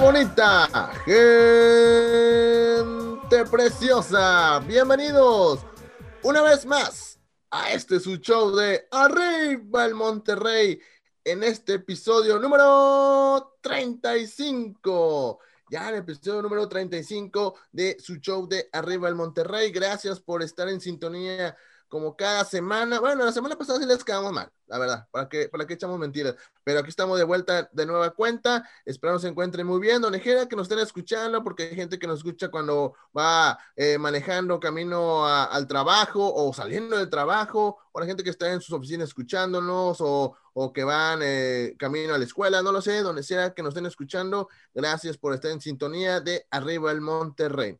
bonita, gente preciosa, bienvenidos una vez más a este su show de Arriba el Monterrey en este episodio número 35. Ya en el episodio número 35 de su show de Arriba el Monterrey. Gracias por estar en sintonía como cada semana. Bueno, la semana pasada sí les quedamos mal, la verdad. ¿Para qué, para qué echamos mentiras? Pero aquí estamos de vuelta de nueva cuenta. Espero se encuentren muy bien. Don Ejera, que nos estén escuchando, porque hay gente que nos escucha cuando va eh, manejando camino al trabajo o saliendo del trabajo, o la gente que está en sus oficinas escuchándonos, o, o que van eh, camino a la escuela, no lo sé, donde sea que nos estén escuchando. Gracias por estar en sintonía de Arriba el Monterrey.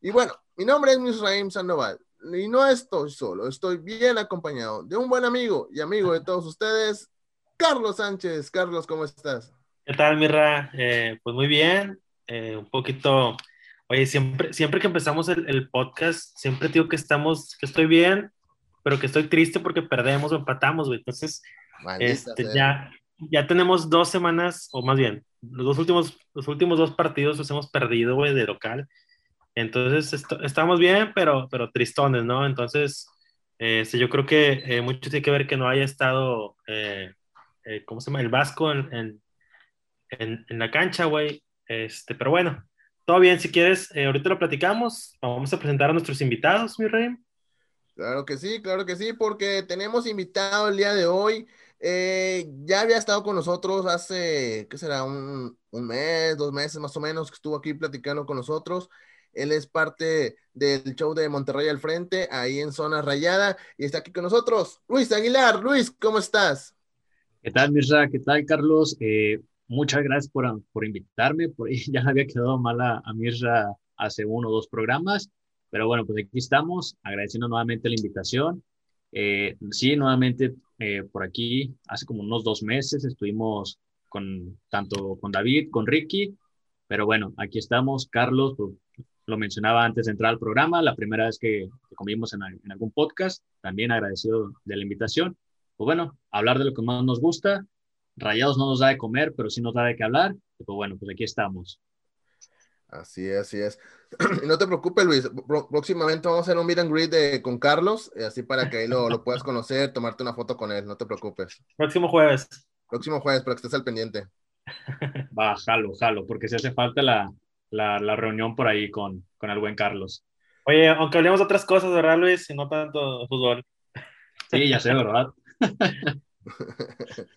Y bueno, mi nombre es Misraim Sandoval y no estoy solo, estoy bien acompañado de un buen amigo y amigo de todos ustedes, Carlos Sánchez. Carlos, ¿cómo estás? ¿Qué tal, Mirra? Eh, pues muy bien, eh, un poquito, oye, siempre, siempre que empezamos el, podcast, siempre digo que estamos, que estoy bien, pero que estoy triste porque perdemos o empatamos, güey. Entonces, este, ya, ya tenemos dos semanas, o más bien, los dos últimos, los últimos dos partidos los hemos perdido, güey, de local. Entonces, estamos bien, pero, pero tristones, ¿no? Entonces, eh, yo creo que eh, mucho tiene que ver que no haya estado, eh, ¿cómo se llama? El Vasco en, en, en, la cancha, güey. Este, pero bueno, todo bien, si quieres, ahorita lo platicamos. Vamos a presentar a nuestros invitados, mi rey. Claro que sí, claro que sí, porque tenemos invitado el día de hoy. ya había estado con nosotros hace, ¿qué será? Un, un mes, dos meses más o menos, que estuvo aquí platicando con nosotros. Él es parte del show de Monterrey al frente, ahí en Zona Rayada, y está aquí con nosotros. Luis Aguilar, Luis, ¿cómo estás? ¿Qué tal, Mirza? ¿Qué tal, Carlos? Eh, muchas gracias por, por, invitarme. Por ya había quedado mal a, Mirza hace uno o dos programas, pero bueno, pues aquí estamos, agradeciendo nuevamente la invitación. Eh, sí, nuevamente eh, por aquí, hace como unos dos meses estuvimos con tanto con David, con Ricky, pero bueno, aquí estamos, Carlos, lo mencionaba antes de entrar al programa, la primera vez que, comimos en, algún podcast, también agradecido de la invitación. Pues bueno, hablar de lo que más nos gusta. Rayados no nos da de comer, pero sí nos da de qué hablar. pues bueno, pues aquí estamos. Así es, así es. Y no te preocupes, Luis. Próximamente vamos a hacer un meet and greet con Carlos, eh, así para que ahí lo, lo, puedas conocer, tomarte una foto con él. No te preocupes. Próximo jueves. Próximo jueves, para que estés al pendiente. Va, jalo, jalo, porque si hace falta la, la, la reunión por ahí con, con, el buen Carlos. Oye, aunque hablemos de otras cosas, ¿verdad, Luis? Y no tanto fútbol. Sí, ya sé, ¿verdad?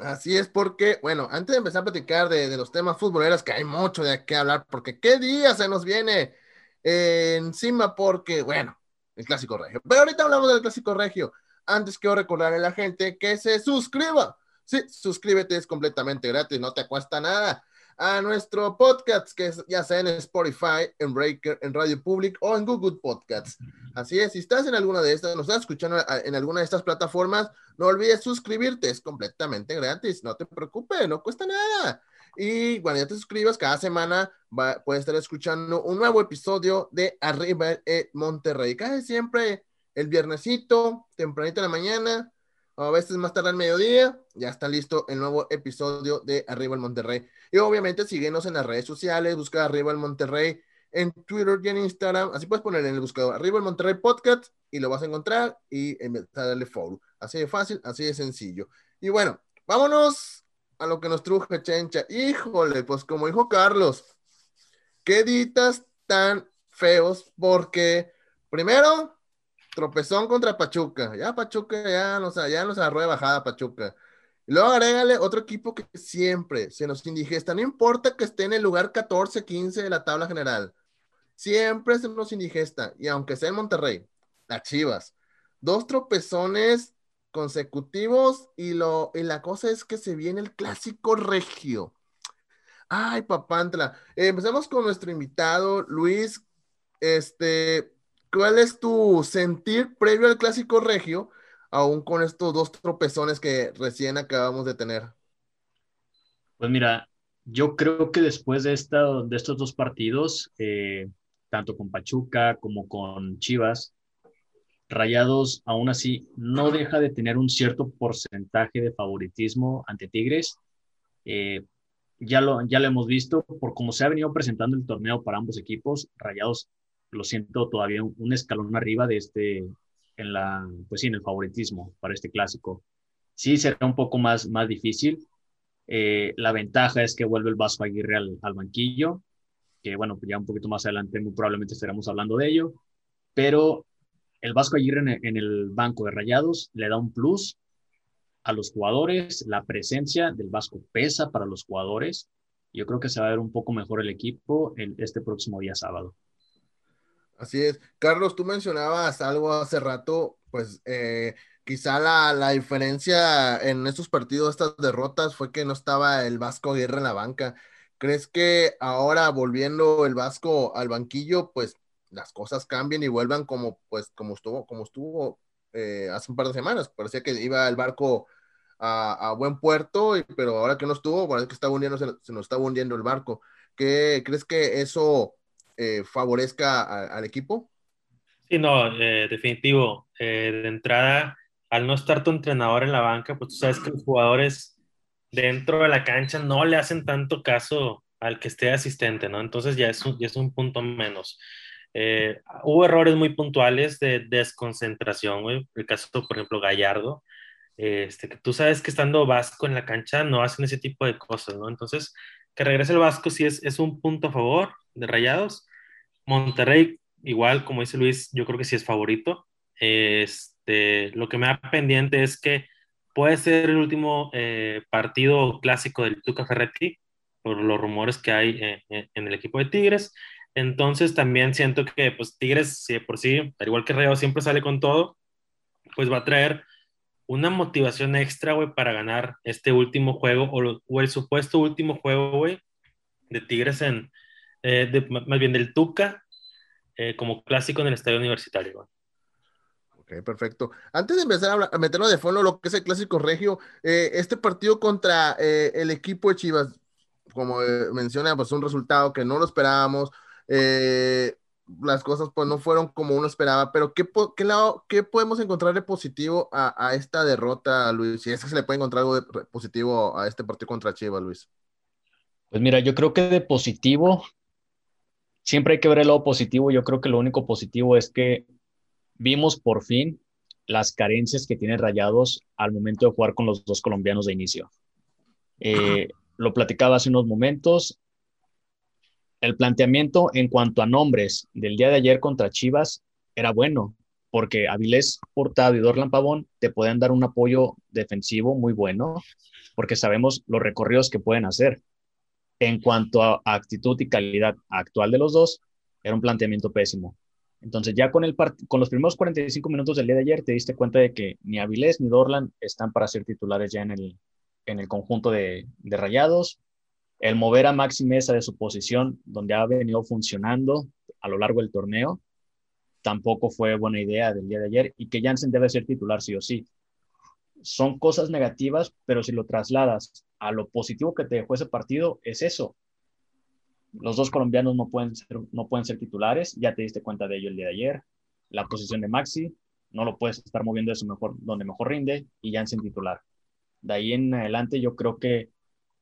Así es porque, bueno, antes de empezar a platicar de, de, los temas futboleros, que hay mucho de qué hablar, porque qué día se nos viene eh, encima, porque, bueno, el clásico regio. Pero ahorita hablamos del clásico regio. Antes quiero recordarle a la gente que se suscriba. Sí, suscríbete, es completamente gratis, no te cuesta nada a nuestro podcast, que es, ya sea en Spotify, en Breaker, en Radio Public o en Google Podcasts. Así es, si estás en alguna de estas, nos estás escuchando en alguna de estas plataformas, no olvides suscribirte, es completamente gratis, no te preocupes, no cuesta nada. Y bueno, ya te suscribas, cada semana va, puedes estar escuchando un nuevo episodio de Arriba en Monterrey. Casi siempre el viernesito, tempranito en la mañana, a veces más tarde al mediodía, ya está listo el nuevo episodio de Arriba el Monterrey. Y obviamente síguenos en las redes sociales, busca Arriba el Monterrey en Twitter y en Instagram. Así puedes poner en el buscador Arriba el Monterrey Podcast y lo vas a encontrar y empezar a darle follow. Así de fácil, así de sencillo. Y bueno, vámonos a lo que nos truje Chencha. Híjole, pues como dijo Carlos, qué ditas tan feos, porque primero tropezón contra Pachuca. Ya Pachuca ya nos, ya nos agarró de bajada Pachuca. Y luego agrégale otro equipo que siempre se nos indigesta. No importa que esté en el lugar 14, 15 de la tabla general. Siempre se nos indigesta. Y aunque sea en Monterrey, las Chivas. Dos tropezones consecutivos y, lo, y la cosa es que se viene el clásico regio. Ay, papantla. empezamos con nuestro invitado, Luis. Este, ¿Cuál es tu sentir previo al clásico regio, aún con estos dos tropezones que recién acabamos de tener? Pues mira, yo creo que después de, esta, de estos dos partidos, eh, tanto con Pachuca como con Chivas, Rayados aún así no deja de tener un cierto porcentaje de favoritismo ante Tigres. Eh, ya lo, ya lo hemos visto, por cómo se ha venido presentando el torneo para ambos equipos, Rayados lo siento todavía un, escalón arriba de este, en la, pues sí, en el favoritismo para este clásico. Sí será un poco más, más difícil. Eh, la ventaja es que vuelve el Vasco Aguirre al, al banquillo, que bueno, ya un poquito más adelante muy probablemente estaremos hablando de ello, pero el Vasco Aguirre en, en el banco de Rayados le da un plus a los jugadores, la presencia del Vasco pesa para los jugadores. Yo creo que se va a ver un poco mejor el equipo el, este próximo día sábado. Así es. Carlos, tú mencionabas algo hace rato, pues eh, quizá la, la, diferencia en estos partidos, estas derrotas, fue que no estaba el Vasco Aguirre en la banca. ¿Crees que ahora volviendo el Vasco al banquillo, pues las cosas cambien y vuelvan como, pues, como estuvo, como estuvo eh, hace un par de semanas? Parecía que iba el barco a, buen puerto, pero ahora que no estuvo, parece que está hundiendo, se, nos está hundiendo el barco. ¿Qué, ¿Crees que eso eh, favorezca al equipo? Sí, no, eh, definitivo. Eh, de entrada, al no estar tu entrenador en la banca, pues tú sabes que los jugadores dentro de la cancha no le hacen tanto caso al que esté asistente, ¿no? Entonces ya es un, ya es un punto menos. hubo errores muy puntuales de desconcentración, güey. El caso, por ejemplo, Gallardo, este, que tú sabes que estando Vasco en la cancha no hacen ese tipo de cosas, ¿no? Entonces, que regrese el Vasco sí es, es un punto a favor de Rayados. Monterrey, igual, como dice Luis, yo creo que sí es favorito. Este, lo que me da pendiente es que puede ser el último eh, partido clásico del Tuca Ferretti, por los rumores que hay eh, eh, en el equipo de Tigres. Entonces también siento que pues Tigres, si por sí, al igual que Rayados siempre sale con todo, pues va a traer una motivación extra, güey, para ganar este último juego o, el supuesto último juego, güey, de Tigres en, eh, más bien del Tuca, eh, como clásico en el estadio universitario. Ok, perfecto. Antes de empezar a, meterlo de fondo, lo que es el clásico regio, eh, este partido contra el equipo de Chivas, como menciona, pues un resultado que no lo esperábamos. Eh, las cosas pues no fueron como uno esperaba, pero ¿qué, qué, lado, qué podemos encontrar de positivo a, esta derrota, Luis? Si es que se le puede encontrar algo de positivo a este partido contra Chivas, Luis. Pues mira, yo creo que de positivo, siempre hay que ver el lado positivo. Yo creo que lo único positivo es que vimos por fin las carencias que tiene Rayados al momento de jugar con los dos colombianos de inicio. Eh, lo platicaba hace unos momentos, el planteamiento en cuanto a nombres del día de ayer contra Chivas era bueno, porque Avilés Hurtado y Dorlan Pavón te pueden dar un apoyo defensivo muy bueno, porque sabemos los recorridos que pueden hacer. En cuanto a actitud y calidad actual de los dos, era un planteamiento pésimo. Entonces, ya con, el con los primeros 45 minutos del día de ayer, te diste cuenta de que ni Avilés ni Dorlan están para ser titulares ya en el, conjunto de, de Rayados el mover a Maxi Mesa de su posición, donde ha venido funcionando a lo largo del torneo, tampoco fue buena idea del día de ayer y que Jansen debe ser titular sí o sí. Son cosas negativas, pero si lo trasladas a lo positivo que te dejó ese partido, es eso. Los dos colombianos no pueden ser, no pueden ser titulares, ya te diste cuenta de ello el día de ayer. La posición de Maxi, no lo puedes estar moviendo de su mejor, donde mejor rinde, y Jansen titular. De ahí en adelante yo creo que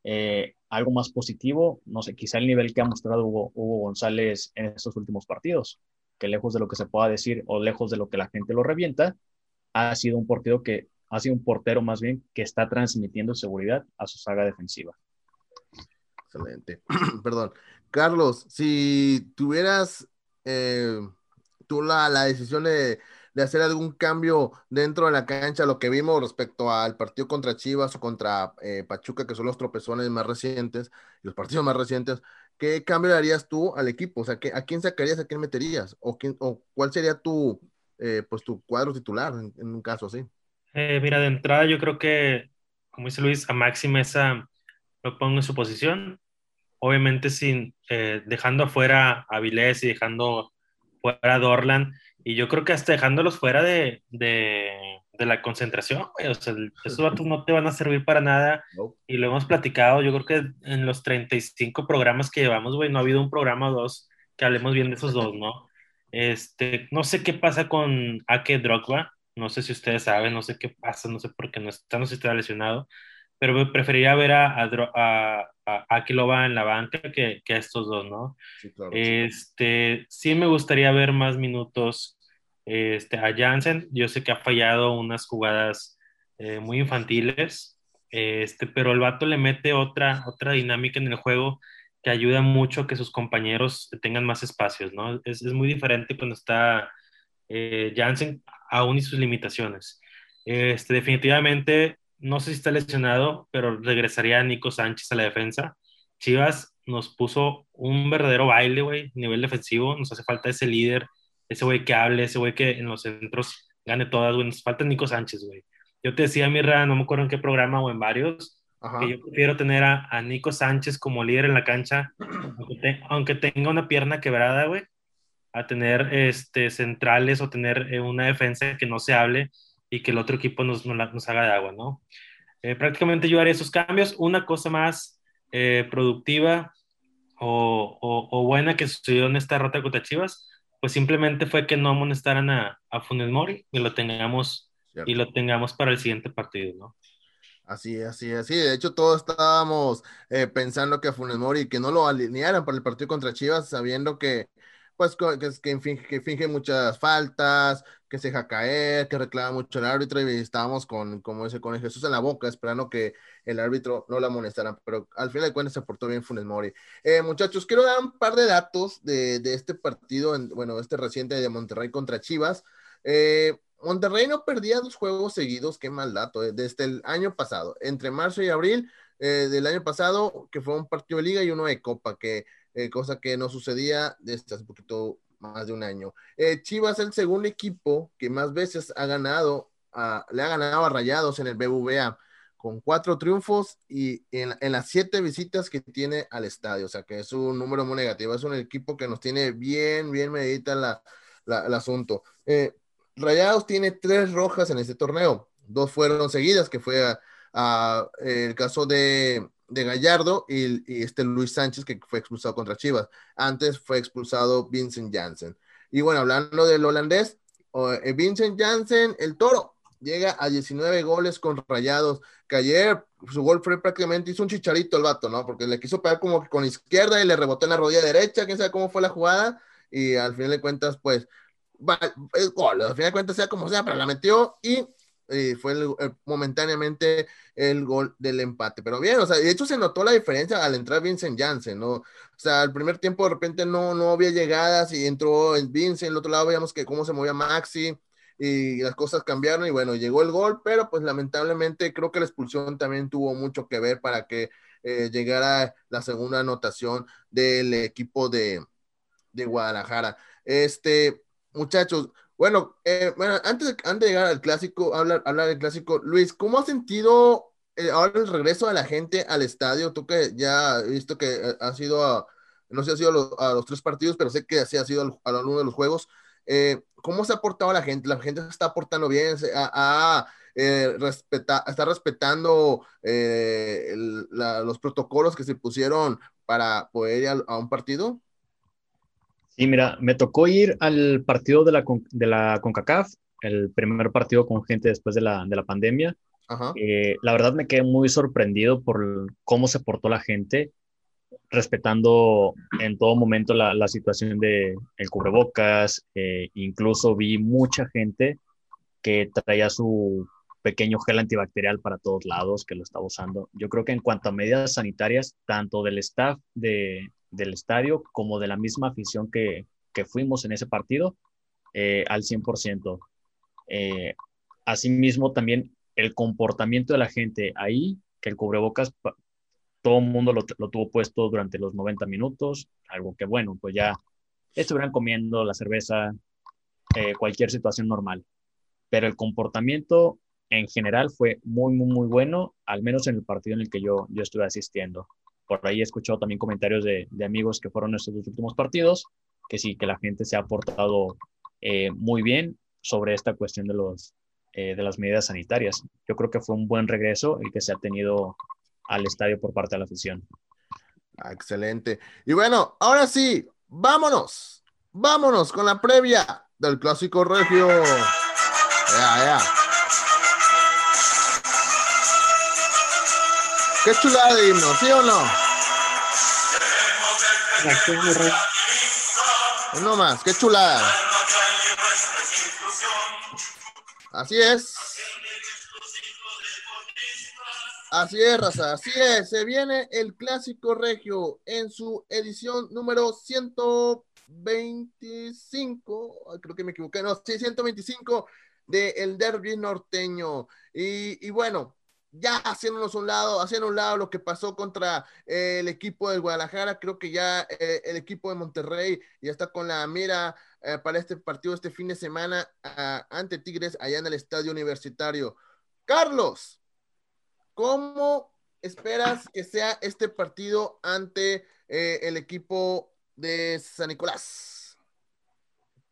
eh, algo más positivo, no sé, quizá el nivel que ha mostrado Hugo, González en estos últimos partidos, que lejos de lo que se pueda decir o lejos de lo que la gente lo revienta, ha sido un portero que ha sido un portero más bien que está transmitiendo seguridad a su saga defensiva. Excelente. Perdón. Carlos, si tuvieras eh, tú la, decisión de hacer algún cambio dentro de la cancha, lo que vimos respecto al partido contra Chivas o contra eh, Pachuca, que son los tropezones más recientes, los partidos más recientes, ¿qué cambio harías tú al equipo? O sea, ¿a quién sacarías, a quién meterías? ¿O, quién, o cuál sería tu, eh, pues, tu cuadro titular en, un caso así? Eh, mira, de entrada yo creo que, como dice Luis, a Maxi Mesa lo pongo en su posición, obviamente sin dejando afuera a Vilés y dejando fuera a Dorlan, y yo creo que hasta dejándolos fuera de, de, de la concentración, O sea, esos datos no te van a servir para nada. Y lo hemos platicado. Yo creo que en los 35 programas que llevamos, güey, no ha habido un programa o dos que hablemos bien de esos dos, ¿no? Este, no sé qué pasa con Ake Drogba. No sé si ustedes saben, no sé qué pasa, no sé por qué no está, no sé si está lesionado. pero preferiría ver a, a, a, en la banca que, que, a estos dos, ¿no? Sí, claro, este, sí me gustaría ver más minutos este, a Jansen. Yo sé que ha fallado unas jugadas eh, muy infantiles, este, pero el vato le mete otra, otra dinámica en el juego que ayuda mucho a que sus compañeros tengan más espacios, ¿no? Es, es muy diferente cuando está eh, Jansen aún y sus limitaciones. Este, definitivamente, no sé si está lesionado, pero regresaría Nico Sánchez a la defensa. Chivas nos puso un verdadero baile, güey, nivel defensivo. Nos hace falta ese líder, ese güey que hable, ese güey que en los centros gane todas, güey. Nos falta Nico Sánchez, güey. Yo te decía, Mirra, no me acuerdo en qué programa o en varios, que yo prefiero tener a, a, Nico Sánchez como líder en la cancha, aunque, aunque tenga una pierna quebrada, güey, a tener este, centrales o tener eh, una defensa que no se hable y que el otro equipo nos, nos, haga de agua, ¿no? Eh, prácticamente yo haría esos cambios. Una cosa más eh, productiva o, o, buena que sucedió en esta rota contra Chivas, pues simplemente fue que no amonestaran a, a Funes Mori y lo tengamos y lo tengamos para el siguiente partido, ¿no? Así, así, así. De hecho, todos estábamos pensando que a Funes Mori que no lo alinearan para el partido contra Chivas, sabiendo que pues que, finge, que finge muchas faltas, que se deja caer, que reclama mucho el árbitro y estábamos con, como dice, con Jesús en la boca, esperando que el árbitro no la amonestara, pero al final de cuentas se portó bien Funes Mori. Eh, muchachos, quiero dar un par de datos de, de este partido, en, bueno, este reciente de Monterrey contra Chivas. Eh, Monterrey no perdía dos juegos seguidos, qué mal dato, eh, desde el año pasado, entre marzo y abril del año pasado, que fue un partido de liga y uno de copa, que eh, cosa que no sucedía desde hace poquito más de un año. Eh, Chivas es el segundo equipo que más veces ha ganado, le ha ganado a Rayados en el BBVA, con cuatro triunfos y en, las siete visitas que tiene al estadio, o sea que es un número muy negativo, es un equipo que nos tiene bien, bien medita el asunto. Eh, Rayados tiene tres rojas en este torneo, dos fueron seguidas, que fue el caso de de Gallardo y, este Luis Sánchez que fue expulsado contra Chivas. Antes fue expulsado Vincent Janssen. Y bueno, hablando del holandés, eh, Vincent Janssen, el toro, llega a 19 goles con rayados. Que ayer su gol fue prácticamente, hizo un chicharito el vato, ¿no? Porque le quiso pegar como que con izquierda y le rebotó en la rodilla derecha, quién sabe cómo fue la jugada. Y al final de cuentas, pues, es gol, al final de cuentas, sea como sea, pero la metió y fue momentáneamente el gol del empate. Pero bien, o sea, de hecho se notó la diferencia al entrar Vincent Janssen, ¿no? O sea, al primer tiempo de repente no, no había llegadas y entró el Vincent, el otro lado veíamos que cómo se movía Maxi y las cosas cambiaron y bueno, llegó el gol, pero pues lamentablemente creo que la expulsión también tuvo mucho que ver para que eh, llegara la segunda anotación del equipo de, de Guadalajara. Este, muchachos, bueno, eh, bueno antes, de, antes de llegar al clásico, hablar, hablar del clásico, Luis, ¿cómo has sentido eh, ahora el regreso de la gente al estadio? Tú que ya he visto que eh, ha sido, a, no sé si ha sido a los, tres partidos, pero sé que sí ha sido a, uno de los juegos. ¿Cómo se ha portado la gente? ¿La gente se está portando bien? ¿Ha, respeta, ¿Está respetando los protocolos que se pusieron para poder ir a un partido? Sí, mira, me tocó ir al partido de la, de la CONCACAF, el primer partido con gente después de la, de la pandemia. Eh, la verdad me quedé muy sorprendido por cómo se portó la gente, respetando en todo momento la, la situación de el cubrebocas. Eh, incluso vi mucha gente que traía su pequeño gel antibacterial para todos lados, que lo estaba usando. Yo creo que en cuanto a medidas sanitarias, tanto del staff de, del estadio como de la misma afición que, que fuimos en ese partido eh, al 100%. Eh, asimismo, también el comportamiento de la gente ahí, que el cubrebocas, todo el mundo lo, lo, tuvo puesto durante los 90 minutos, algo que bueno, pues ya estuvieran comiendo la cerveza, eh, cualquier situación normal. Pero el comportamiento en general fue muy, muy, muy bueno, al menos en el partido en el que yo, yo estuve asistiendo por ahí he escuchado también comentarios de, amigos que fueron estos dos últimos partidos, que sí, que la gente se ha portado eh, muy bien sobre esta cuestión de, los, eh, de las medidas sanitarias. Yo creo que fue un buen regreso el que se ha tenido al estadio por parte de la afición. Ah, excelente. Y bueno, ahora sí, vámonos, vámonos con la previa del clásico regio. Qué chulada de himno, ¿sí o no? Uno más, qué chulada. Así es. Así es, raza, así es. Se viene el clásico regio en su edición número 125. Creo que me equivoqué, no, sí, 125 del el derby norteño. Y, y bueno, ya haciéndonos un lado, haciendo un lado lo que pasó contra eh, el equipo de Guadalajara, creo que ya eh, el equipo de Monterrey ya está con la mira eh, para este partido este fin de semana ante Tigres allá en el estadio universitario. Carlos, ¿cómo esperas que sea este partido ante el equipo de San Nicolás?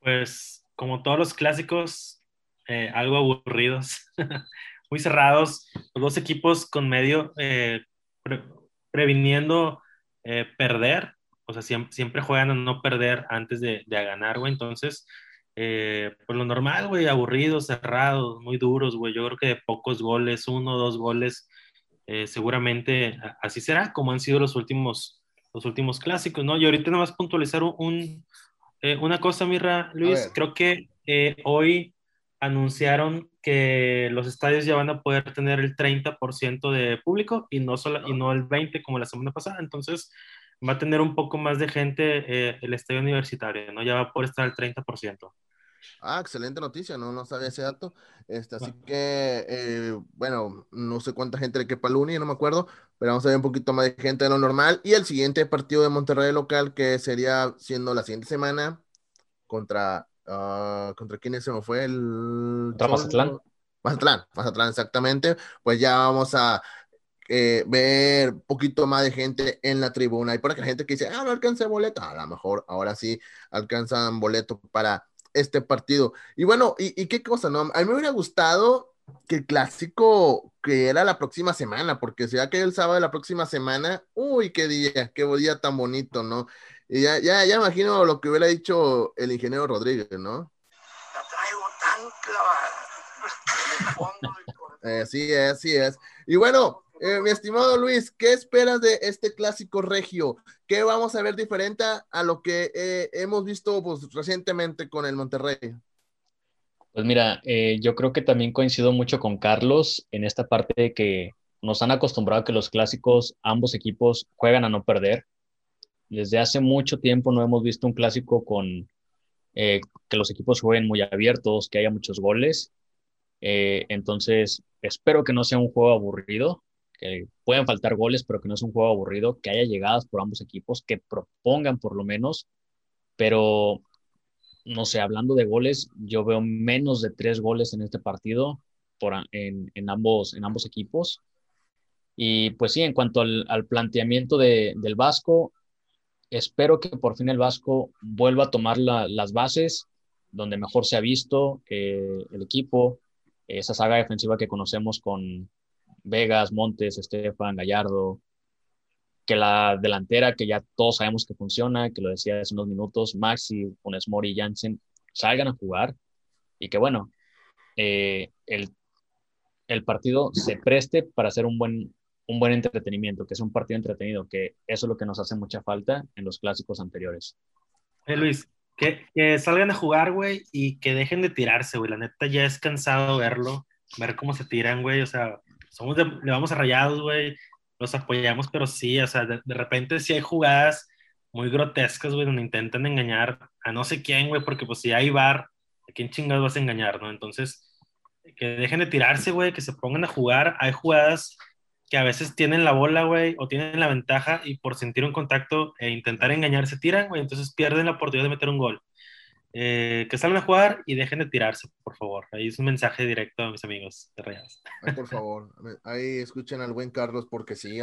Pues como todos los clásicos, algo aburridos. muy cerrados, los dos equipos con medio eh, previniendo eh, perder, o sea, siempre, juegan a no perder antes de, de ganar, güey, entonces, eh, pues lo normal, güey, aburridos, cerrados, muy duros, güey, yo creo que de pocos goles, uno, dos goles, seguramente así será, como han sido los últimos, los últimos clásicos, ¿no? Y ahorita nada más puntualizar un, una cosa, Mirra, Luis, creo que hoy anunciaron que los estadios ya van a poder tener el 30% de público y no, solo, y no el 20% como la semana pasada. Entonces va a tener un poco más de gente eh, el estadio universitario, ¿no? Ya va a poder estar el 30%. Ah, excelente noticia, no, no sabía ese dato. Este, así que, eh, bueno, no sé cuánta gente le quepa al Uni, no me acuerdo, pero vamos a ver un poquito más de gente de lo normal. Y el siguiente partido de Monterrey local, que sería siendo la siguiente semana contra Ah, ¿Contra quiénes se me fue? El. Mazatlán. Mazatlán, Mazatlán, exactamente. Pues ya vamos a eh, ver un poquito más de gente en la tribuna. Y por la gente que dice, ah, no alcancé boleto, a lo mejor ahora sí alcanzan boleto para este partido. Y bueno, y, qué cosa, ¿no? A mí me hubiera gustado que el clásico que era la próxima semana, porque si ya que el sábado de la próxima semana, uy, qué día, qué día tan bonito, ¿no? Y ya, ya, ya imagino lo que hubiera dicho el ingeniero Rodríguez, ¿no? La traigo tan clavada. así es, así es. Y bueno, eh, mi estimado Luis, ¿qué esperas de este clásico regio? ¿Qué vamos a ver diferente a lo que eh, hemos visto pues, recientemente con el Monterrey? Pues mira, eh, yo creo que también coincido mucho con Carlos en esta parte de que nos han acostumbrado a que los clásicos, ambos equipos juegan a no perder. Desde hace mucho tiempo no hemos visto un clásico con eh, que los equipos jueguen muy abiertos, que haya muchos goles. Eh, entonces, espero que no sea un juego aburrido, que puedan faltar goles, pero que no sea un juego aburrido, que haya llegadas por ambos equipos, que propongan por lo menos, pero no sé, hablando de goles, yo veo menos de tres goles en este partido por, en, ambos, en ambos equipos. Y pues sí, en cuanto al, al planteamiento de, del Vasco, espero que por fin el Vasco vuelva a tomar las bases donde mejor se ha visto eh, el equipo, esa saga defensiva que conocemos con Vegas, Montes, Estefan, Gallardo, que la delantera que ya todos sabemos que funciona, que lo decía hace unos minutos, Maxi, Funes Mori y Jansen salgan a jugar y que bueno, eh, el, el partido se preste para hacer un buen, un buen entretenimiento, que es un partido entretenido, que eso es lo que nos hace mucha falta en los clásicos anteriores. Eh, Luis, que, que, salgan a jugar, güey, y que dejen de tirarse, güey. La neta ya es cansado verlo, ver cómo se tiran, güey. O sea, somos le vamos a rayados, güey. Los apoyamos, pero sí, o sea, de, repente sí hay jugadas muy grotescas, güey, donde intentan engañar a no sé quién, güey, porque pues si hay bar, ¿a quién chingados vas a engañar, no? Entonces, que dejen de tirarse, güey, que se pongan a jugar. Hay jugadas que a veces tienen la bola, güey, o tienen la ventaja y por sentir un contacto e intentar engañar se tiran, güey, entonces pierden la oportunidad de meter un gol. Eh, que salgan a jugar y dejen de tirarse, por favor. Ahí es un mensaje directo a mis amigos de Reyes. por favor, ahí escuchen al buen Carlos porque sí,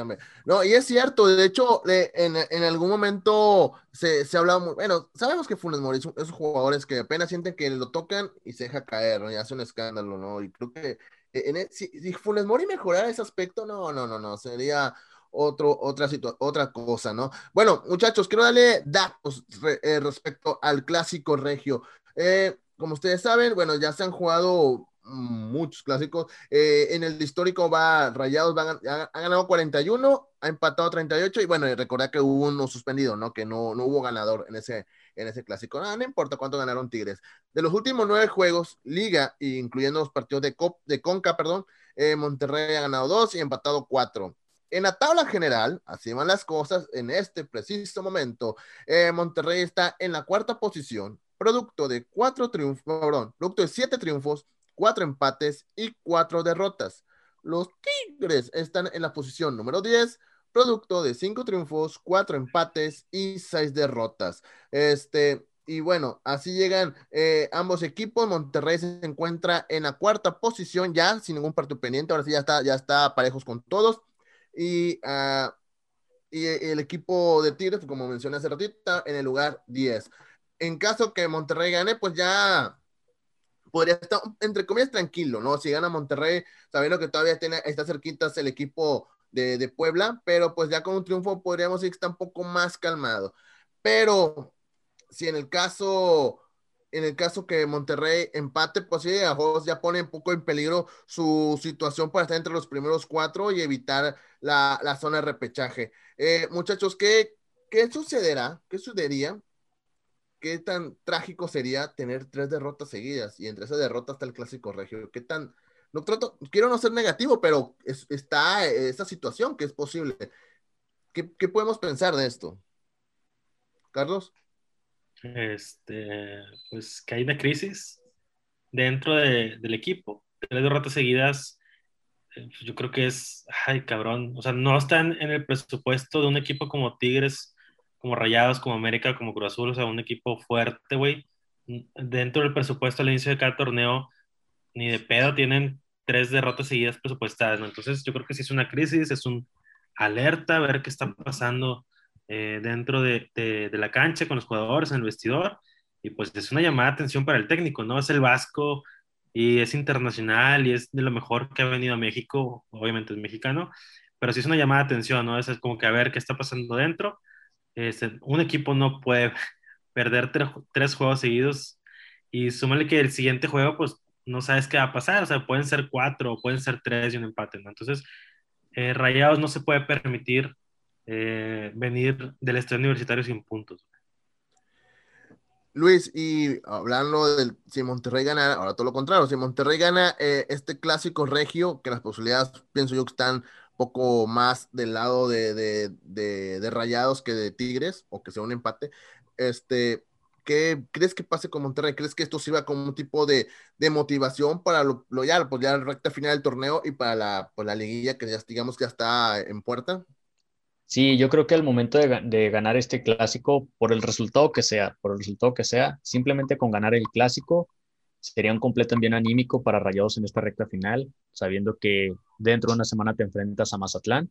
No, y es cierto, de hecho, en, algún momento se, se hablaba, bueno, sabemos que Funes Mori esos jugadores que apenas sienten que lo tocan y se deja caer, ¿no? Y hace un escándalo, ¿no? Y creo que en e, si, Funes Mori mejorara ese aspecto, no, no, no, no, sería otro, otra, otra cosa, ¿no? Bueno, muchachos, quiero darle datos eh, respecto al clásico regio. Eh, como ustedes saben, bueno, ya se han jugado muchos clásicos. Eh, en el histórico va Rayados, ha, ganado 41, ha empatado 38 y bueno, recordad que hubo uno suspendido, ¿no? Que no, no hubo ganador en ese, en ese clásico. No, no importa cuánto ganaron Tigres. De los últimos nueve juegos, Liga, incluyendo los partidos de, Cop, de Conca, perdón, eh, Monterrey ha ganado dos y empatado cuatro. En la tabla general, así van las cosas en este preciso momento. Eh, Monterrey está en la cuarta posición, producto de cuatro triunfos, perdón, producto de siete triunfos, cuatro empates y cuatro derrotas. Los Tigres están en la posición número 10, producto de cinco triunfos, cuatro empates y seis derrotas. Este, y bueno, así llegan eh, ambos equipos. Monterrey se encuentra en la cuarta posición ya, sin ningún partido pendiente. Ahora sí ya está, ya está parejos con todos. Y, uh, y el equipo de Tigres, como mencioné hace ratito, en el lugar 10. En caso que Monterrey gane, pues ya podría estar, entre comillas, tranquilo, ¿no? Si gana Monterrey, sabiendo que todavía tiene, está cerquitas el equipo de, de, Puebla, pero pues ya con un triunfo podríamos decir que está un poco más calmado. Pero si en el caso, en el caso que Monterrey empate, pues sí, a juegos ya pone un poco en peligro su situación para estar entre los primeros cuatro y evitar la, la zona de repechaje. Eh, muchachos, ¿qué, ¿qué sucederá? ¿Qué sucedería? ¿Qué tan trágico sería tener tres derrotas seguidas? Y entre esas derrotas está el clásico regio. ¿Qué tan, no trato, quiero no ser negativo, pero está esa situación que es posible. ¿Qué, ¿Qué, podemos pensar de esto? Carlos. Este, pues que hay una crisis dentro de, del equipo. Tres derrotas seguidas, eh, yo creo que es, ay cabrón, o sea, no están en el presupuesto de un equipo como Tigres, como Rayados, como América, como Cruz Azul, o sea, un equipo fuerte, güey. Dentro del presupuesto al inicio de cada torneo, ni de pedo tienen tres derrotas seguidas presupuestadas, ¿no? Entonces yo creo que sí es una crisis, es un alerta a ver qué está pasando eh, dentro de, de, de, la cancha con los jugadores en el vestidor y pues es una llamada de atención para el técnico, ¿no? Es el Vasco y es internacional y es de lo mejor que ha venido a México, obviamente es mexicano, pero sí es una llamada de atención, ¿no? Es como que a ver qué está pasando dentro. Este, un equipo no puede perder tres, juegos seguidos y súmale que el siguiente juego pues no sabes qué va a pasar, o sea, pueden ser cuatro o pueden ser tres y un empate, ¿no? Entonces, eh, Rayados no se puede permitir eh, venir del estadio universitario sin puntos. Luis, y hablando del si Monterrey gana, ahora todo lo contrario, si Monterrey gana eh, este clásico regio, que las posibilidades pienso yo que están poco más del lado de, de, de, Rayados que de Tigres, o que sea un empate, este, ¿Qué crees que pase con Monterrey? ¿Crees que esto sirva como un tipo de, de motivación para lo, lo, ya, pues ya la recta final del torneo y para la, pues la liguilla que ya digamos que ya está en puerta? Sí, yo creo que al momento de, de, ganar este clásico, por el resultado que sea, por el resultado que sea, simplemente con ganar el clásico sería un completo envío anímico para Rayados en esta recta final, sabiendo que dentro de una semana te enfrentas a Mazatlán.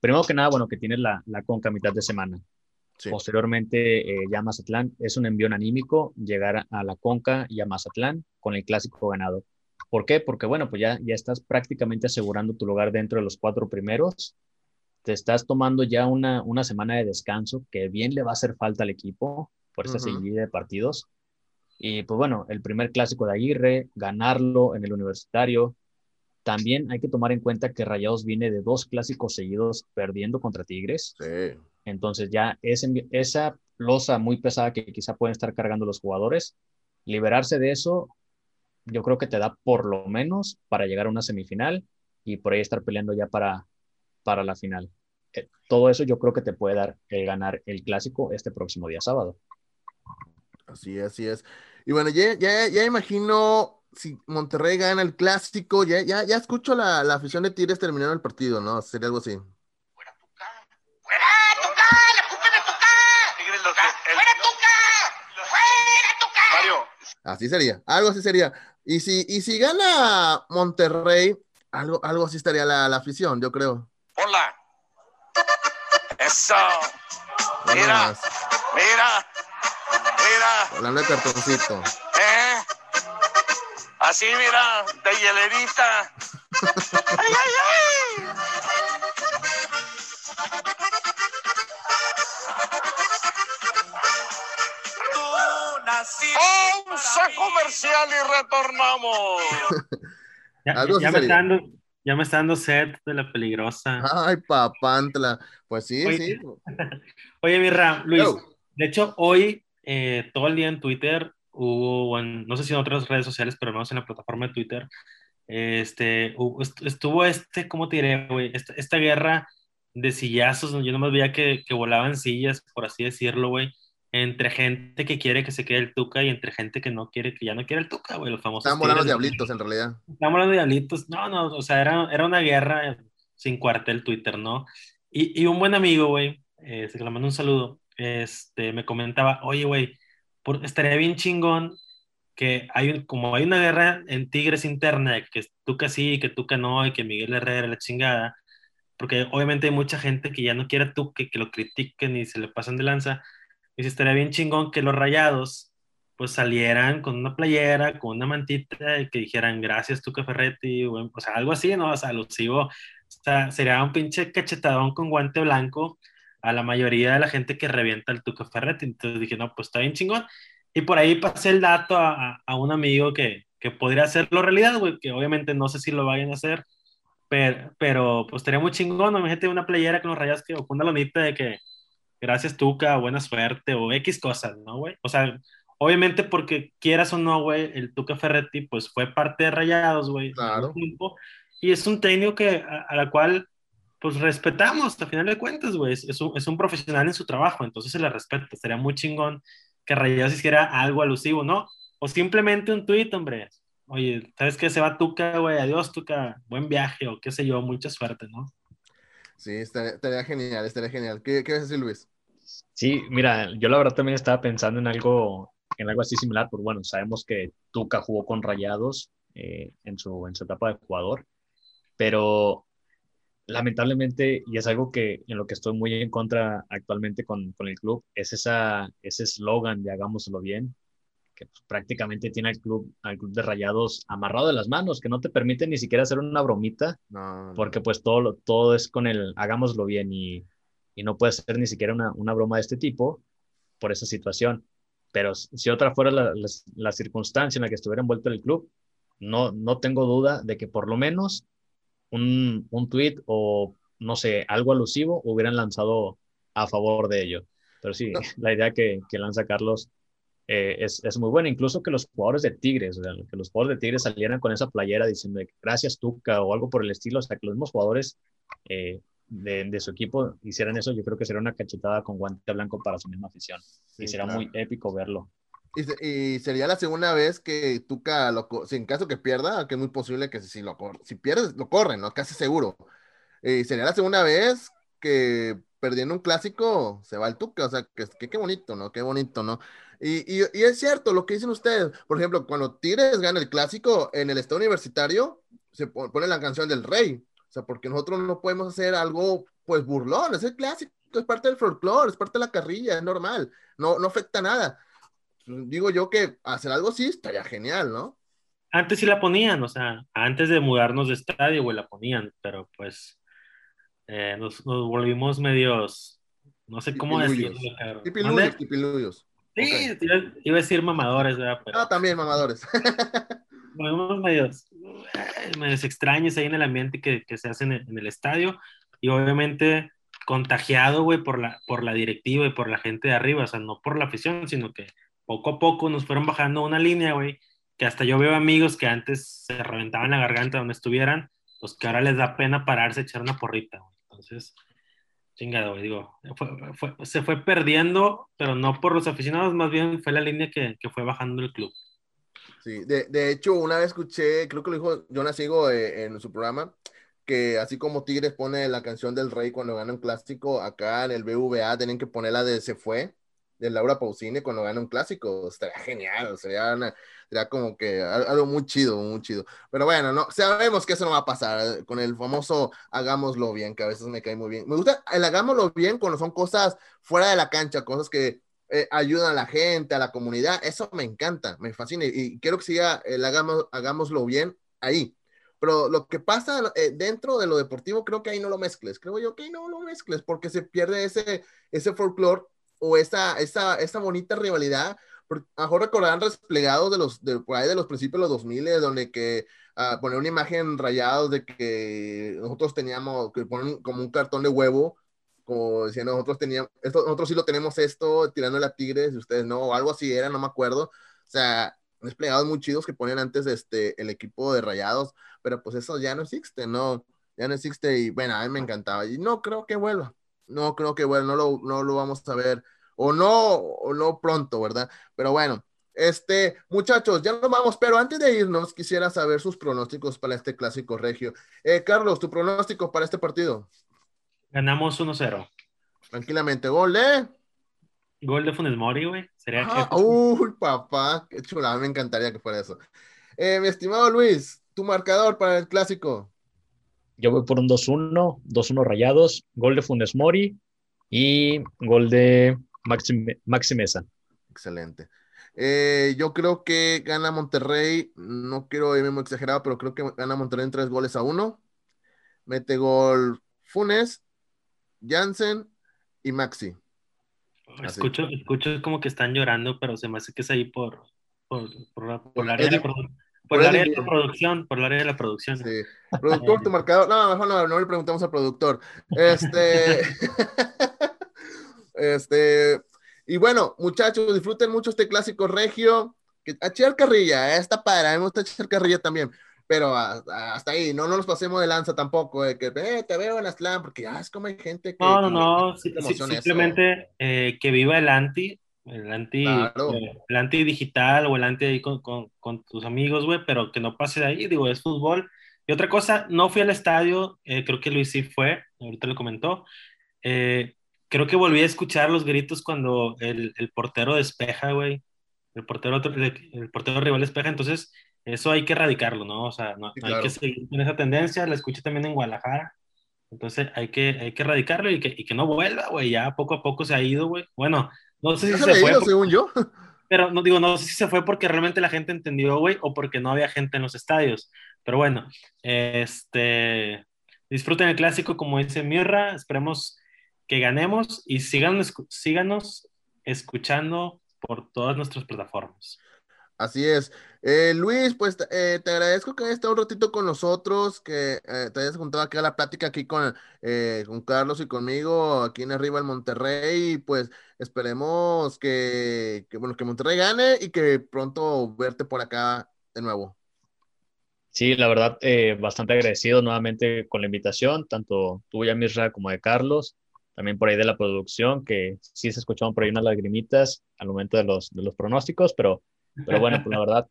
Primero que nada, bueno, que tienes la, la conca mitad de semana. Sí. Posteriormente, eh, ya Mazatlán es un envío anímico llegar a la Conca y a Mazatlán con el clásico ganado. ¿Por qué? Porque, bueno, pues ya, ya estás prácticamente asegurando tu lugar dentro de los cuatro primeros. Te estás tomando ya una, una semana de descanso que bien le va a hacer falta al equipo por esa uh -huh. seguida de partidos. Y pues bueno, el primer clásico de Aguirre, ganarlo en el universitario. También hay que tomar en cuenta que Rayados viene de dos clásicos seguidos perdiendo contra Tigres. Sí. Entonces ya esa losa muy pesada que quizá pueden estar cargando los jugadores, liberarse de eso, yo creo que te da por lo menos para llegar a una semifinal y por ahí estar peleando ya para, para la final. Eh, todo eso yo creo que te puede dar el ganar el clásico este próximo día sábado. Así es, así es. Y bueno, ya, ya, ya imagino si Monterrey gana el clásico, ya, ya, ya escucho la, la afición de Tigres terminando el partido, ¿no? Sería algo así. Así sería, algo así sería. Y si, y si gana Monterrey, algo, algo así estaría la, la afición, yo creo. Hola. Eso. Mira, mira, mira. Hablando de cartoncito. ¿Eh? Así, mira, de hielerita. ¡Ay, ay, ay! Pausa comercial y retornamos. Ya, Algo ya me está dando, ya me está dando sed de la peligrosa. Ay, papantla. Pues sí, Oye, sí. Oye, Mirra, Luis, Yo. de hecho, hoy, eh, todo el día en Twitter, hubo, en- no sé si en otras redes sociales, pero no en la plataforma de Twitter, este, estuvo este, ¿cómo te diré, güey? Esta, esta guerra de sillazos, yo nomás veía que, que volaban sillas, por así decirlo, güey, entre gente que quiere que se quede el Tuca y entre gente que no quiere, que ya no quiere el Tuca, güey, los famosos Están volando diablitos en realidad. Estamos hablando de diablitos. No, no, o sea, era, era una guerra sin cuartel Twitter, ¿no? Y, y un buen amigo, güey, eh, que le mando un saludo, este, me comentaba, oye, güey, estaría bien chingón que hay un, como hay una guerra en Tigres interna, que Tuca sí, que Tuca no, y que Miguel Herrera la chingada, porque obviamente hay mucha gente que ya no quiere a Tuca, que lo critiquen y se le pasan de lanza, y si estaría bien chingón que los rayados pues salieran con una playera, con una mantita y que dijeran gracias Tuca Ferretti, o, o sea, algo así, ¿no? O sea, alusivo, o sea, sería un pinche cachetadón con guante blanco a la mayoría de la gente que revienta el Tuca Ferretti. Entonces dije, no, pues está bien chingón. Y por ahí pasé el dato a, a- a un amigo que, que podría hacerlo realidad, güey, que obviamente no sé si lo vayan a hacer, pero, pero pues estaría muy chingón, ¿no? Imagínate una playera con los rayas que, o con una lonita de que gracias Tuca, buena suerte, o X cosas, ¿no, güey? O sea, obviamente porque quieras o no, güey, el Tuca Ferretti, pues fue parte de Rayados, güey, Claro. tiempo, y es un técnico que, a, a la cual, pues respetamos, a final de cuentas, güey, es, es un, es un profesional en su trabajo, entonces se le respeta, sería muy chingón que Rayados hiciera algo alusivo, ¿no? O simplemente un tuit, hombre. Oye, ¿sabes qué? Se va Tuca, güey, adiós Tuca, buen viaje, o qué sé yo, mucha suerte, ¿no? Sí, estaría, estaría genial, estaría genial. ¿Qué, qué vas a decir, Luis? Sí, mira, yo la verdad también estaba pensando en algo, en algo así similar, pues bueno, sabemos que Tuca jugó con Rayados eh, en, su, en su etapa de jugador, pero lamentablemente, y es algo que en lo que estoy muy en contra actualmente con, con el club, es esa, ese eslogan de hagámoslo bien, que pues, prácticamente tiene al club, al club de Rayados amarrado de las manos, que no te permite ni siquiera hacer una bromita, No, no. porque pues todo, todo es con el hagámoslo bien y, y no puede ser ni siquiera una, una broma de este tipo por esa situación. Pero si otra fuera la, la, la circunstancia en la que estuviera envuelto el club, no, no tengo duda de que por lo menos un, un tweet o no sé, algo alusivo hubieran lanzado a favor de ello. Pero sí, No. la idea que, que lanza Carlos eh, es, es muy buena. Incluso que los jugadores de Tigres, o sea, que los jugadores de Tigres salieran con esa playera diciendo gracias Tuca o algo por el estilo, o sea, que los mismos jugadores eh, de, de su equipo hicieran eso, yo creo que sería una cachetada con guante blanco para su misma afición. y será claro. muy épico verlo. Y, se- y sería la segunda vez que Tuca, lo, si en caso que pierda, que es muy posible que si, lo pierdes, lo corren, ¿no? Casi seguro. Y sería la segunda vez que perdiendo un clásico se va el Tuca, o sea, que, que bonito, ¿no? Qué bonito, ¿no? Y, y, es cierto lo que dicen ustedes. Por ejemplo, cuando Tigres gana el clásico en el estado universitario, se po- pone la canción del rey. O sea, porque nosotros no podemos hacer algo, pues, burlón, es el clásico, es parte del folclore, es parte de la carrilla, es normal, no, no afecta nada digo yo que hacer algo así estaría genial, ¿no? Antes sí la ponían, o sea, antes de mudarnos de estadio, güey, la ponían, pero pues eh, nos, nos volvimos medios, no sé cómo decirlo, cabrón. Tipiluyos. Sí, Ok. iba, iba a decir mamadores, ¿verdad? Pero Ah, también, mamadores. volvimos medios, eh, medios extraños ahí en el ambiente que, que se hace en el, en el estadio y obviamente contagiado, güey, por la, por la directiva y por la gente de arriba, o sea, no por la afición, sino que poco a poco nos fueron bajando una línea, güey, que hasta yo veo amigos que antes se reventaban la garganta donde estuvieran, pues que ahora les da pena pararse, echar una porrita, güey. Entonces, chingado, güey, digo, fue- se fue perdiendo, pero no por los aficionados, más bien fue la línea que, que fue bajando el club. Sí, de, de hecho, una vez escuché, creo que lo dijo Jonas Sigo eh, en su programa, que así como Tigres pone la canción del Rey cuando gana un clásico, acá en el BVA tienen que poner la de Se Fue, de Laura Pausini cuando gana un clásico. Estaría genial, sería, una- sería como que al- algo muy chido, muy chido. Pero bueno, no, sabemos que eso no va a pasar con el famoso hagámoslo bien, que a veces me cae muy bien. Me gusta el hagámoslo bien cuando son cosas fuera de la cancha, cosas que eh, ayudan a la gente, a la comunidad. Eso me encanta, me fascina y quiero que siga el hagamos, hagámoslo bien ahí. Pero lo que pasa eh, dentro de lo deportivo, creo que ahí no lo mezcles. Creo yo que ahí no lo mezcles porque se pierde ese, ese folclore o esa, esa, esa bonita rivalidad. Porque, mejor recordarán desplegados de los, de, por ahí de los principios de los 2000, donde que a poner una imagen rayados de que nosotros teníamos, que ponen como un cartón de huevo, como decían, nosotros teníamos, esto, nosotros sí lo tenemos esto, tirando a Tigres, y ustedes no, o algo así era, no me acuerdo. O sea, desplegados muy chidos que ponían antes este, el equipo de rayados, pero pues eso ya no existe, ¿no? Ya no existe y bueno, a mí me encantaba. Y no creo que vuelva, no creo que vuelva, no lo, no lo vamos a ver, o no, o no pronto, ¿verdad? Pero bueno, este, muchachos, ya nos vamos, pero antes de irnos, quisiera saber sus pronósticos para este clásico regio. Eh, Carlos, tu pronóstico para este partido. Ganamos 1-0. Tranquilamente, gol de. Gol de Funes Mori, güey. Sería ah, Uy, papá, qué chula, me encantaría que fuera eso. Eh, mi estimado Luis, tu marcador para el clásico. Yo voy por un 2-1, 2-1 rayados, gol de Funes Mori y gol de Maxi Mesa. Excelente. Eh, yo creo que gana Monterrey, no quiero irme muy exagerado, pero creo que gana Monterrey en tres goles a uno. Mete gol Funes, Jansen y Maxi. Escucho, escucho como que están llorando, pero se me hace que es ahí por, por, por, el área, de, por área de la producción, por el área de la producción. Sí. Productor, tu marcador. No, mejor no, no le preguntamos al productor. Este. este. Y bueno, muchachos, disfruten mucho este clásico regio. A echar carrilla, eh, está padre, a mí me gusta echar carrilla también. Pero hasta ahí, no, no nos pasemos de lanza tampoco, de que eh, te veo en Aztlán, porque ya es como hay gente que. No, no, no, simplemente eh, que viva el anti, el anti, el anti digital o el anti ahí con, con, con tus amigos, güey, pero que no pase de ahí, digo, es fútbol. Y otra cosa, no fui al estadio, creo que Luis sí fue, ahorita lo comentó. Eh, creo que volví a escuchar los gritos cuando el, el portero despeja, güey. El portero, el, portero rival despeja, entonces eso hay que erradicarlo, ¿no? O sea, no, hay que seguir con esa tendencia, la escuché también en Guadalajara, entonces hay que, hay que erradicarlo y que, y que no vuelva, güey, ya poco a poco se ha ido, güey. Bueno, no sé si se, fue. según yo. Pero no digo, no sé si se fue porque realmente la gente entendió, güey, o porque no había gente en los estadios. Pero bueno, este, disfruten el clásico, como dice Mirra, esperemos que ganemos y síganos, síganos escuchando por todas nuestras plataformas. Así es. Eh, Luis, pues eh, te agradezco que hayas estado un ratito con nosotros, que eh, te hayas juntado aquí a la plática aquí con, con Carlos y conmigo, aquí en arriba en Monterrey, y pues esperemos que, que, bueno, que Monterrey gane y que pronto verte por acá de nuevo. Sí, la verdad, bastante agradecido nuevamente con la invitación, tanto tuya, Misra, como de Carlos también por ahí de la producción, que sí se escuchaban por ahí unas lagrimitas al momento de los, de los pronósticos, pero, pero bueno, pues la verdad,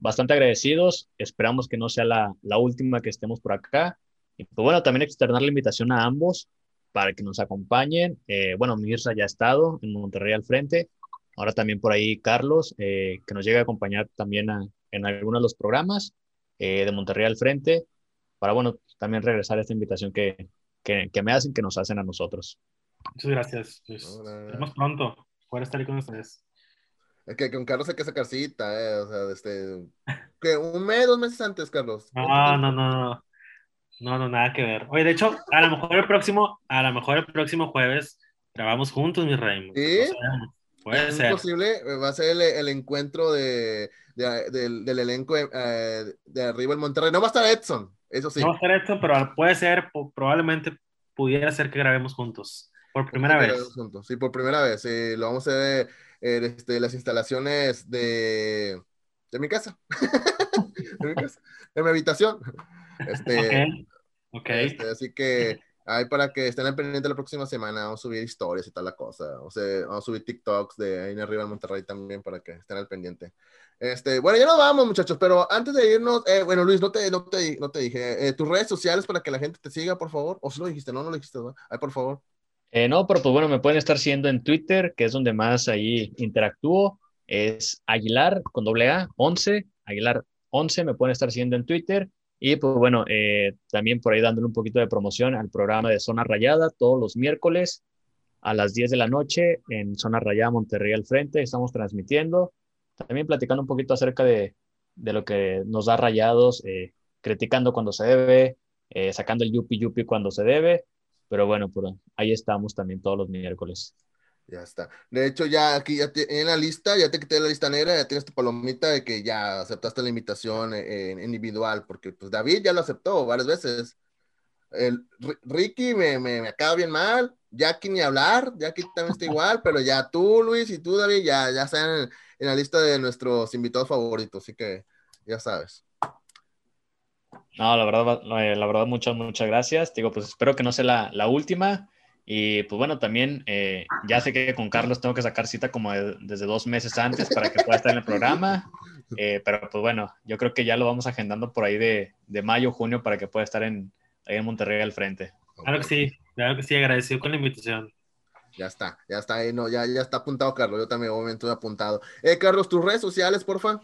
bastante agradecidos. Esperamos que no sea la, la última que estemos por acá. Y pues bueno, también externar la invitación a ambos para que nos acompañen. Eh, bueno, Mirza ya ha estado en Monterrey al frente. Ahora también por ahí Carlos, eh, que nos llega a acompañar también en algunos de los programas eh, de Monterrey al frente, para, bueno, también regresar a esta invitación que, que, me hacen, que nos hacen a nosotros. Muchas gracias. Pues, vemos pronto. Poder estar ahí con ustedes. Es que con Carlos hay que sacar cita, eh, o sea, este, que un mes, dos meses antes, Carlos. No, no, no, no, no, no, nada que ver. Oye, de hecho, a lo mejor el próximo, a lo mejor el próximo jueves grabamos juntos, mi rey. Sí. puede es ser. posible, va a ser el, el encuentro de, de, del, elenco eh, de arriba en Monterrey. No va a estar Edson, eso sí. No va a estar Edson, pero puede ser, probablemente pudiera ser que grabemos juntos. Por primera vez. Sí, por primera vez. lo vamos a hacer en este, las instalaciones de, de mi casa. de, mi casa. de mi habitación. Este, ok. Este, así que ahí para que estén al pendiente la próxima semana, vamos a subir historias y tal la cosa. O sea, vamos a subir TikToks de ahí en arriba en Monterrey también para que estén al pendiente. Este, bueno, ya nos vamos, muchachos, pero antes de irnos, eh, bueno, Luis, no te, no te, no te dije, eh, tus redes sociales para que la gente te siga, por favor. O si lo dijiste, no, no lo dijiste, ¿no? Ay, por favor. Eh, no, pero pues bueno, me pueden estar siguiendo en Twitter, que es donde más ahí interactúo. Es Aguilar con doble A, 11, Aguilar 11, me pueden estar siguiendo en Twitter. Y pues bueno, eh, también por ahí dándole un poquito de promoción al programa de Zona Rayada todos los miércoles a las 10 de la noche en Zona Rayada Monterrey al frente. Estamos transmitiendo, también platicando un poquito acerca de, de lo que nos da rayados, eh, criticando cuando se debe, sacando el yupi yupi cuando se debe pero bueno, ahí estamos también todos los miércoles. Ya está. De hecho, ya aquí ya en la lista, ya te quité la lista negra, ya tienes tu palomita de que ya aceptaste la invitación en, individual, porque pues David ya lo aceptó varias veces. El, Ricky me, me, acaba bien mal, Jackie ni hablar, Jackie también está igual, pero ya tú, Luis, y tú, David, ya, ya están en, en la lista de nuestros invitados favoritos, así que ya sabes. No, la verdad, eh, la verdad, muchas, muchas gracias. Digo, pues espero que no sea la, la última. Y pues bueno, también ya sé que con Carlos tengo que sacar cita como desde dos meses antes para que pueda estar en el programa. pero pues bueno, yo creo que ya lo vamos agendando por ahí de, de mayo, junio para que pueda estar en, ahí en Monterrey al frente. Claro que sí, claro que sí, agradecido con la invitación. Ya está, ya está, ahí, no, ya, ya está apuntado, Carlos. Yo también, obviamente, he apuntado. Eh, Carlos, tus redes sociales, porfa.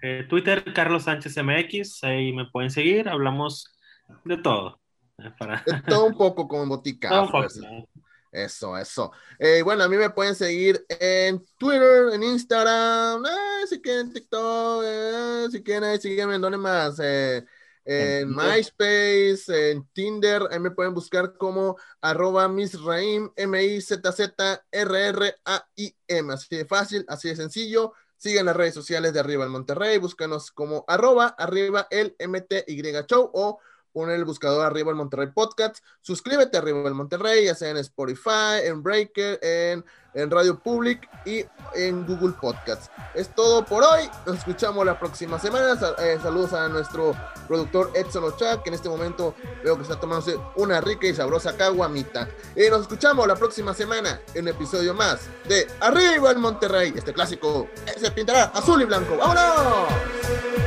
Eh, Twitter, Carlos Sánchez MX, ahí me pueden seguir, hablamos de todo. todo un poco como en botica. Eso, eso. Eh, bueno, a mí me pueden seguir en Twitter, en Instagram, eh, si quieren TikTok, eh, si quieren, sígueme en donde más. en MySpace, en Tinder, ahí me pueden buscar como arroba misraim, M-I-Z-Z-R-R-A-I-M. Así de fácil, así de sencillo. Sigan las redes sociales de Arriba el Monterrey, búscanos como arroba arriba el MTY Show o pon el buscador arriba el Monterrey Podcast, suscríbete arriba el Monterrey, ya sea en Spotify, en Breaker, en, Radio Public y en Google Podcasts. Es todo por hoy, nos escuchamos la próxima semana. Eh, saludos a nuestro productor Edson Ochoa, que en este momento veo que está tomándose una rica y sabrosa caguamita. Y nos escuchamos la próxima semana en un episodio más de Arriba el Monterrey. Este clásico se pintará azul y blanco. ¡Vámonos!